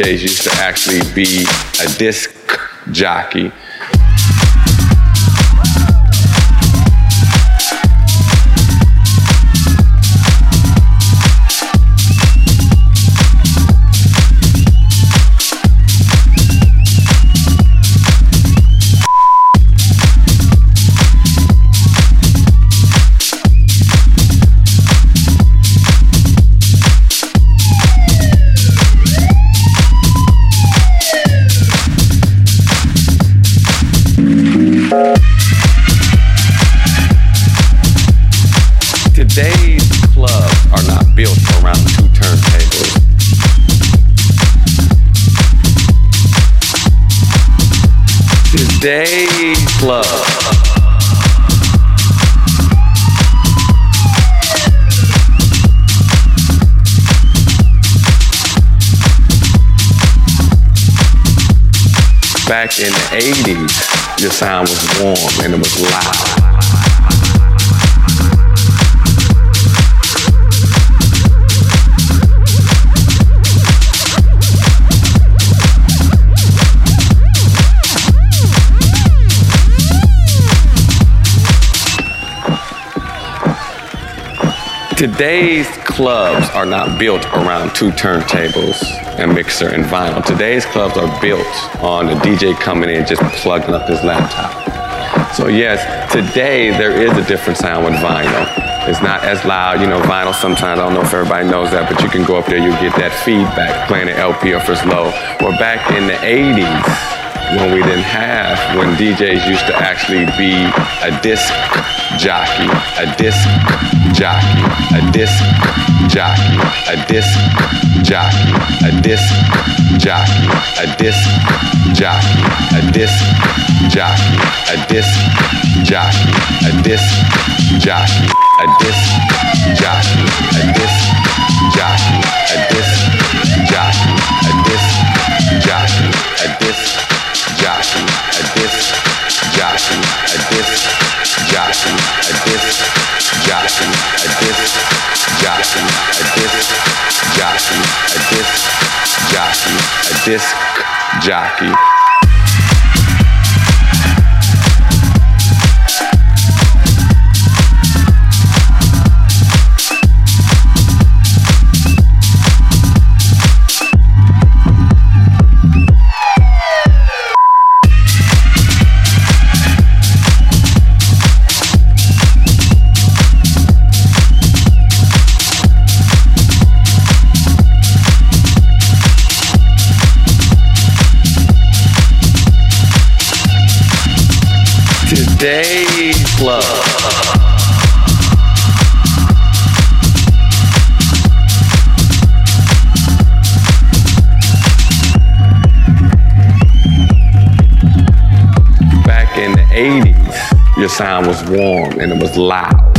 DJs used to actually be a disc jockey, Today's clubs are not built around two turntables. Today's club. Back in the 80s, your sound was warm and it was loud. Today's clubs are not built around two turntables and mixer and vinyl. Today's clubs are built on a DJ coming in just plugging up his laptop. So yes, today there is a different sound with vinyl. It's not as loud, you know, vinyl sometimes, I don't know if everybody knows that, but you can go up there, you get that feedback playing an LP or for slow. Or back in the 80s, when we didn't have, when DJs used to actually be a disc jockey, a disc jockey, a disc jockey, a disc jockey, a disc jockey, a disc jockey, a disc jockey, a disc jockey, a disc jockey, a disc jockey, a disc jockey, a disc jockey, a disc jockey, a disc jockey. Today's club. Back in the 80s, your sound was warm and it was loud.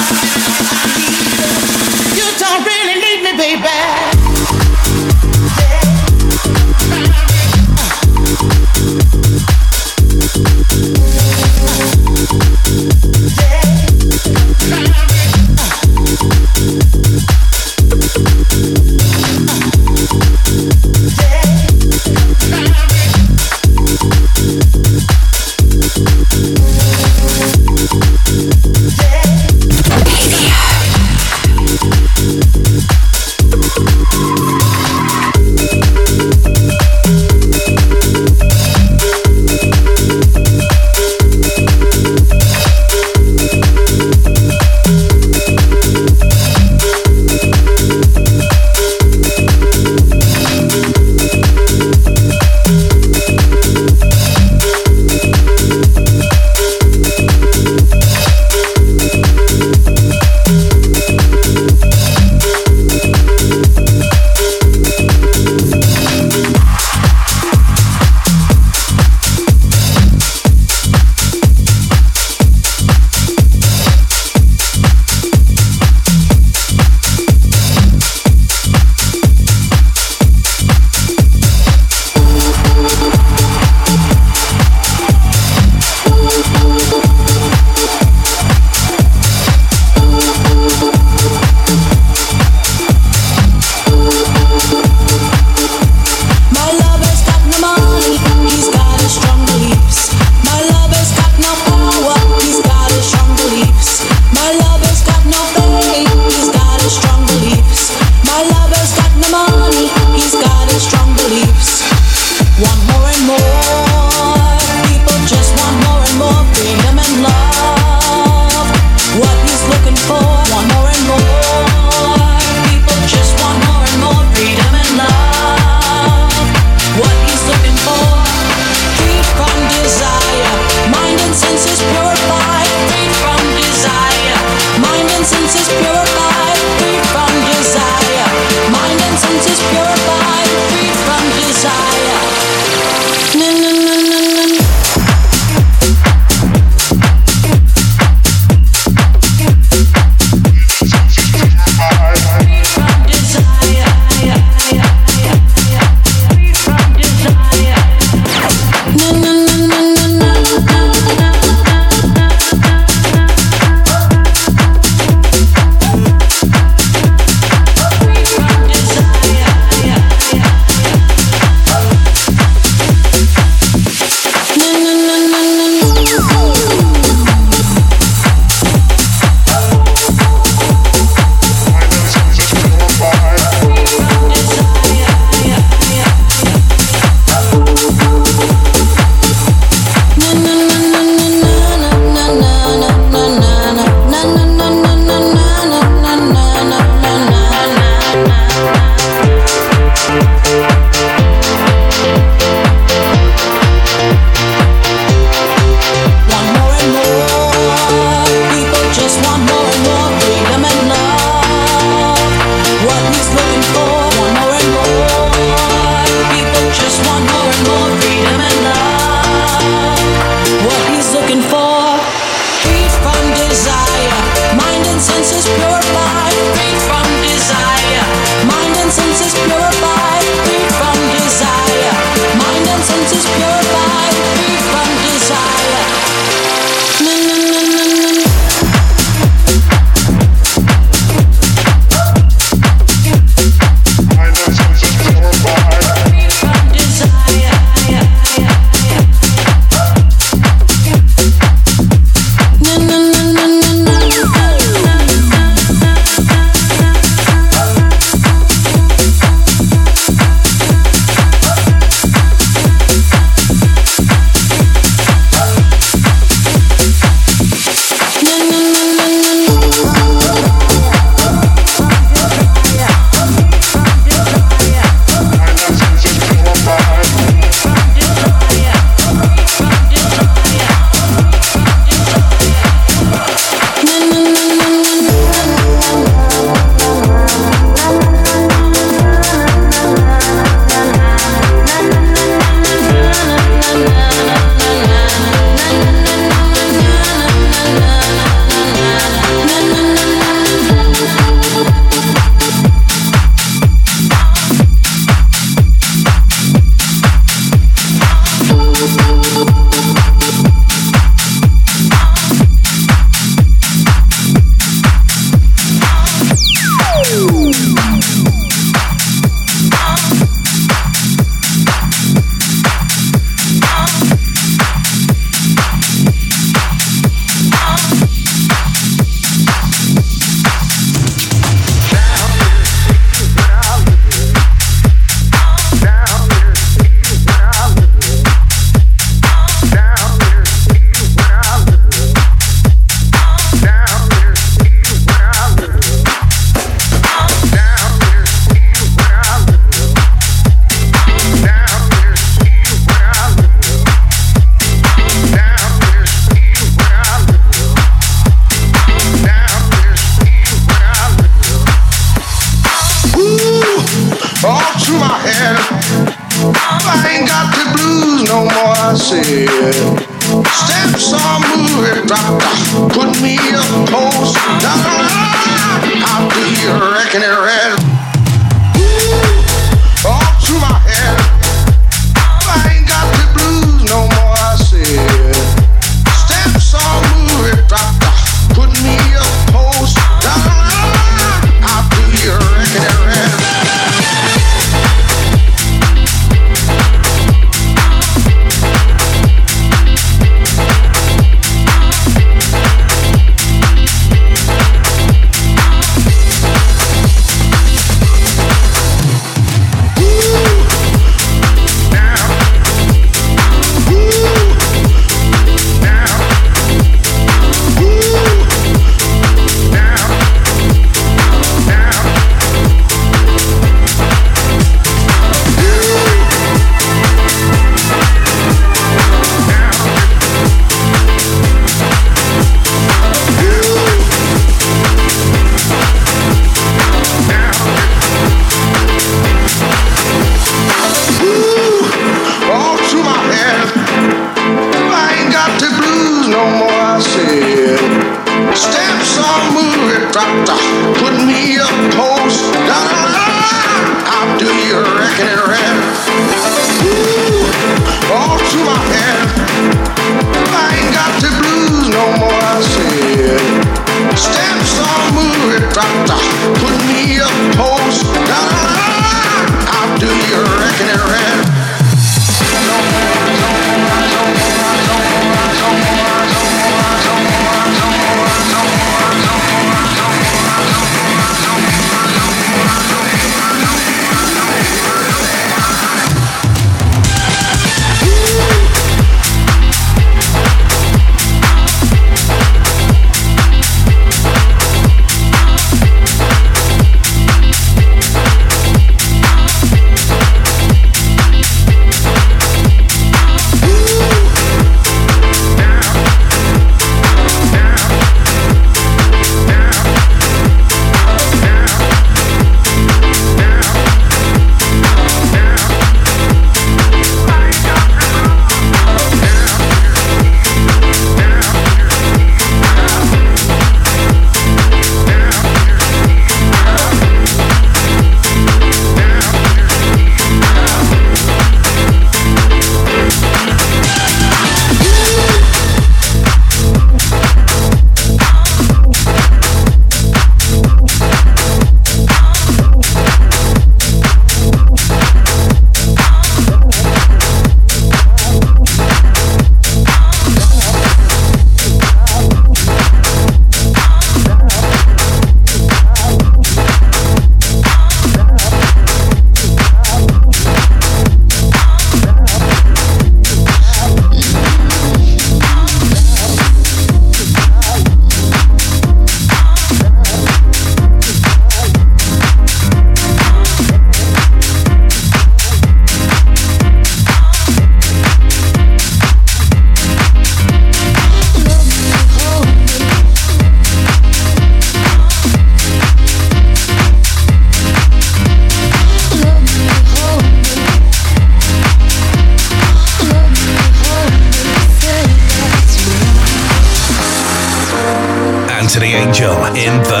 in the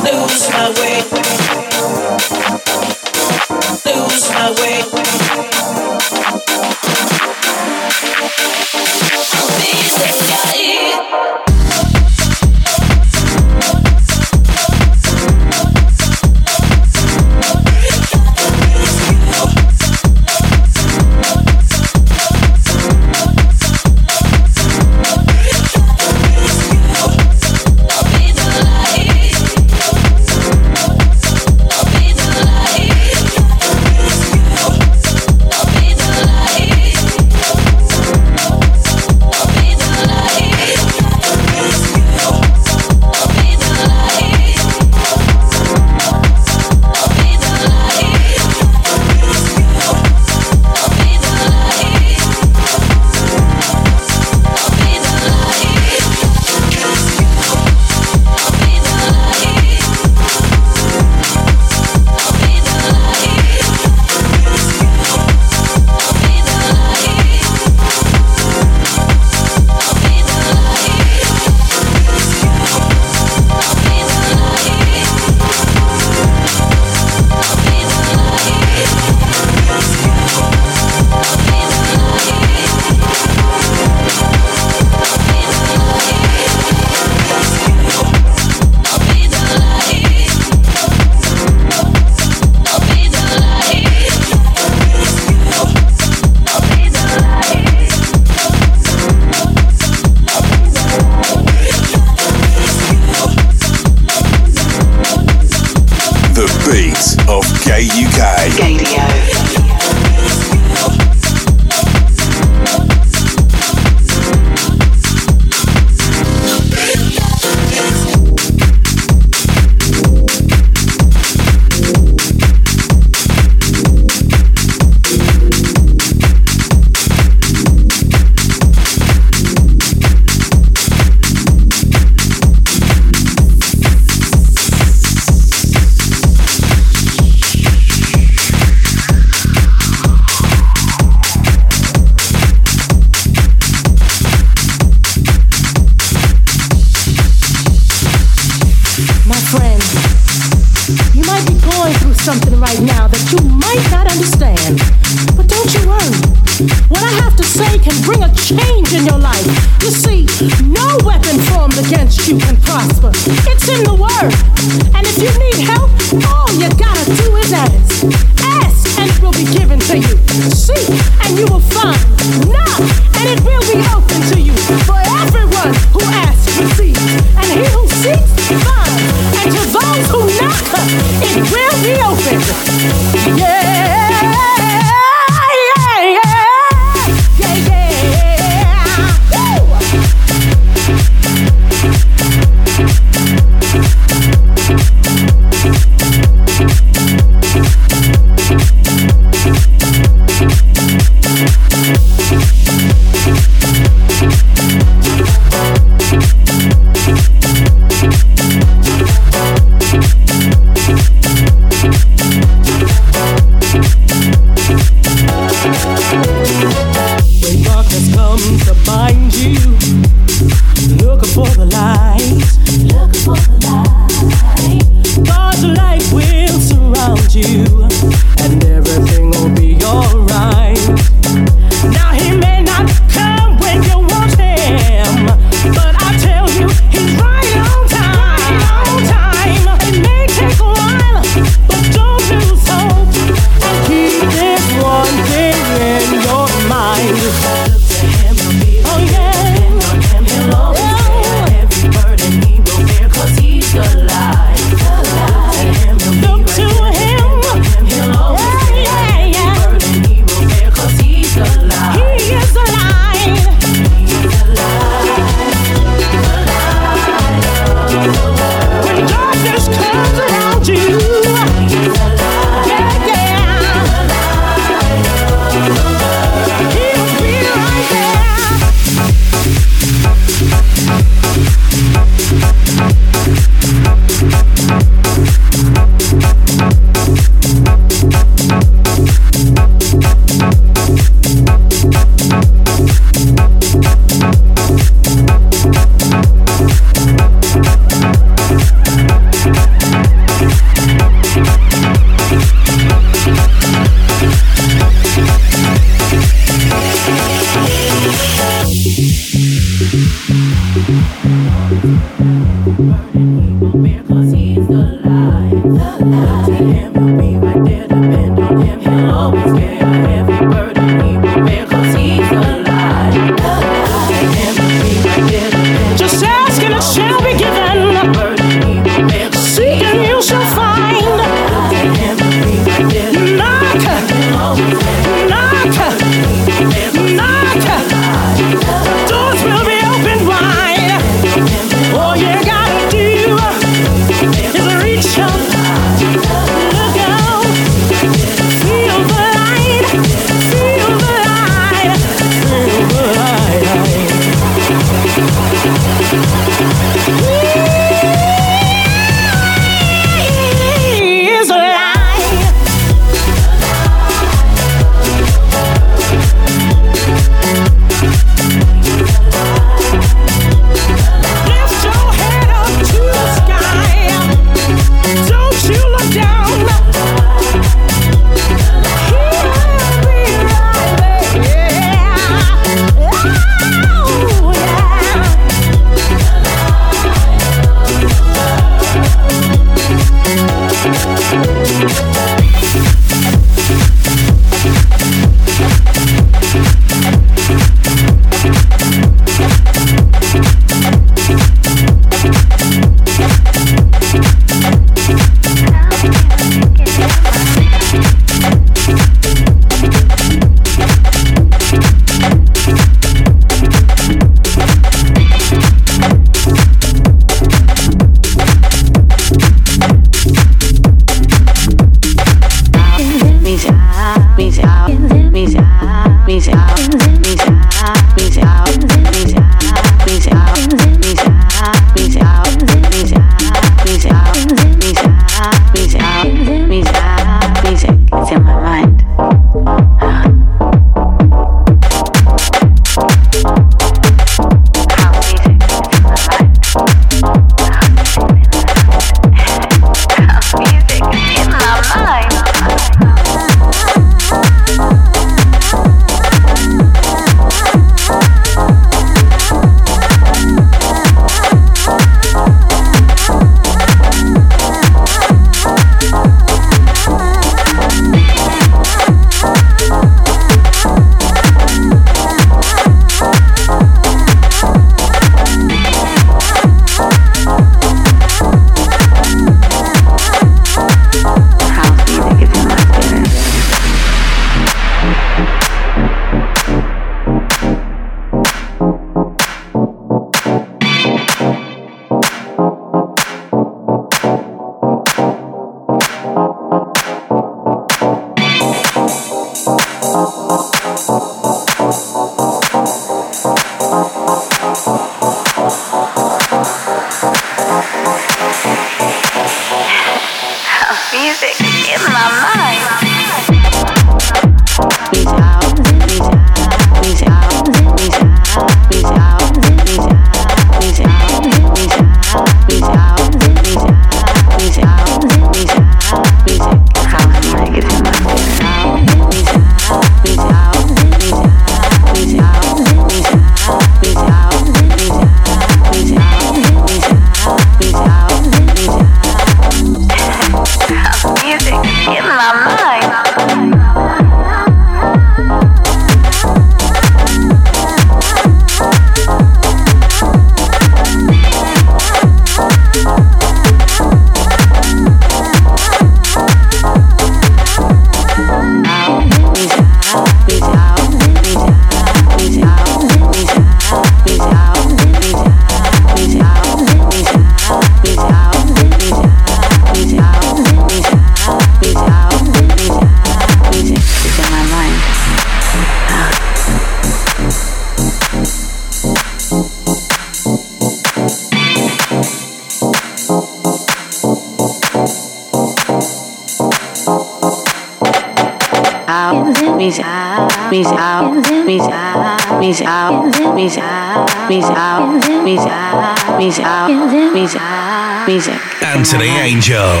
miss out, miss out, miss out, miss out, miss out, miss out, miss out, miss out, music. Antony Angell.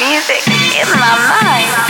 Music in my mind.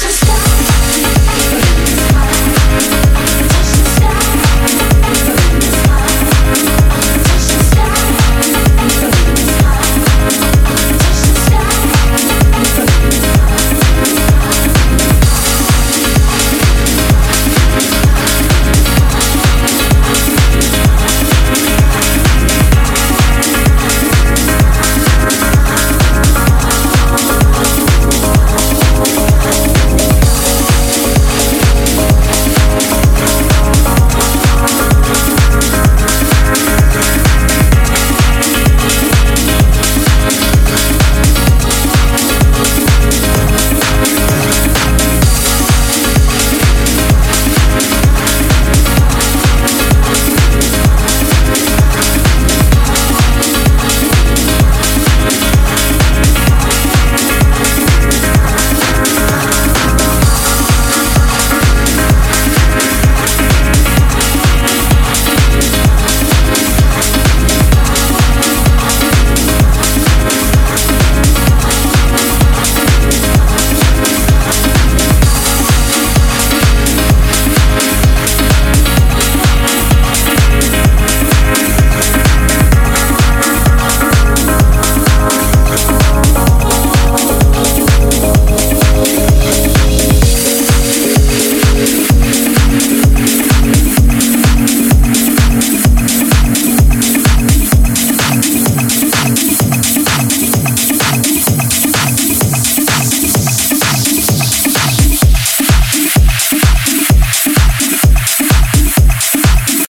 Precious